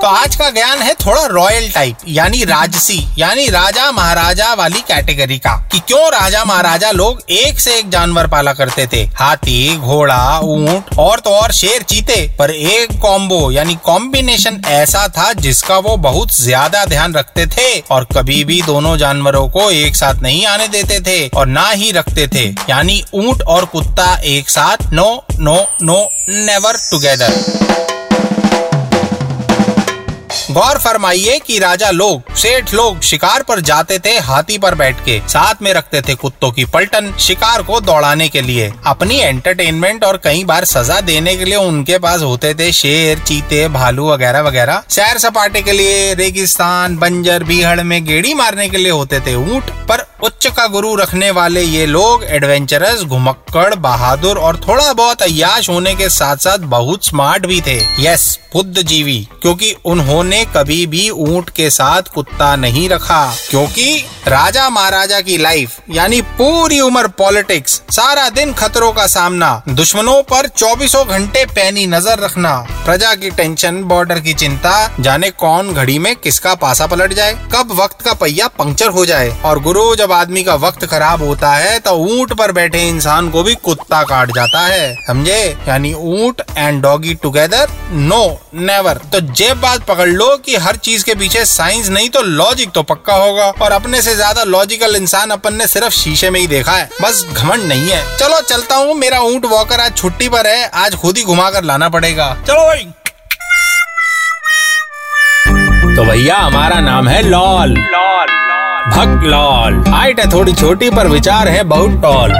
तो आज का ज्ञान है थोड़ा रॉयल टाइप, यानी राजसी, यानी राजा महाराजा वाली कैटेगरी का, कि क्यों राजा महाराजा लोग एक से एक जानवर पाला करते थे? हाथी, घोड़ा, ऊँट, और तो और शेर चीते, पर एक कॉम्बो यानी कॉम्बिनेशन ऐसा था जिसका वो बहुत ज़्यादा ध्यान रखते थे, और कभी भी दोनों जानवरों को एक साथ नहीं आने देते थे, और ना ही रखते थे। यानी ऊँट और कुत्ता एक साथ no no no never together गौर फरमाइए कि राजा लोग, सेठ लोग शिकार पर जाते थे हाथी पर बैठ के। साथ में रखते थे कुत्तों की पलटन, शिकार को दौड़ाने के लिए। अपनी एंटरटेनमेंट और कई बार सजा देने के लिए उनके पास होते थे शेर, चीते, भालू वगैरह वगैरह। सैर सपाटे के लिए रेगिस्तान, बंजर, बीहड़ में गेड़ी मारने के लिए होते थे ऊँट। पर उच्च का गुरु रखने वाले ये लोग एडवेंचरस घुमक्कड़, बहादुर और थोड़ा बहुत अयाश होने के साथ साथ बहुत स्मार्ट भी थे। यस बुद्ध जीवी क्योंकि उन्होंने कभी भी ऊँट के साथ कुत्ता नहीं रखा, क्योंकि राजा महाराजा की लाइफ यानी पूरी उम्र पॉलिटिक्स सारा दिन खतरों का सामना, दुश्मनों पर चौबीसों घंटे पैनी नज़र रखना। प्रजा की टेंशन बॉर्डर की चिंता, जाने कौन घड़ी में किसका पासा पलट जाए, कब वक्त का पहिया पंक्चर हो जाए। और गुरु, जब आदमी का वक्त खराब होता है तो ऊँट पर बैठे इंसान को भी कुत्ता काट जाता है। समझे? यानी ऊँट and doggy together no never तो जे बात पकड़ लो कि हर चीज़ के पीछे साइंस नहीं तो लॉजिक तो पक्का होगा। और अपने से ज़्यादा लॉजिकल इंसान अपन ने सिर्फ़ शीशे में ही देखा है। बस घमंड नहीं है। चलो, चलता हूँ। मेरा ऊँट वॉकर आज छुट्टी पर है। आज खुद ही घुमा कर लाना पड़ेगा। चलो, भाई। तो भैया, हमारा नाम है लॉल। लॉल भक्त लॉल। हाइट है थोड़ी छोटी, पर विचार है बहुत टॉल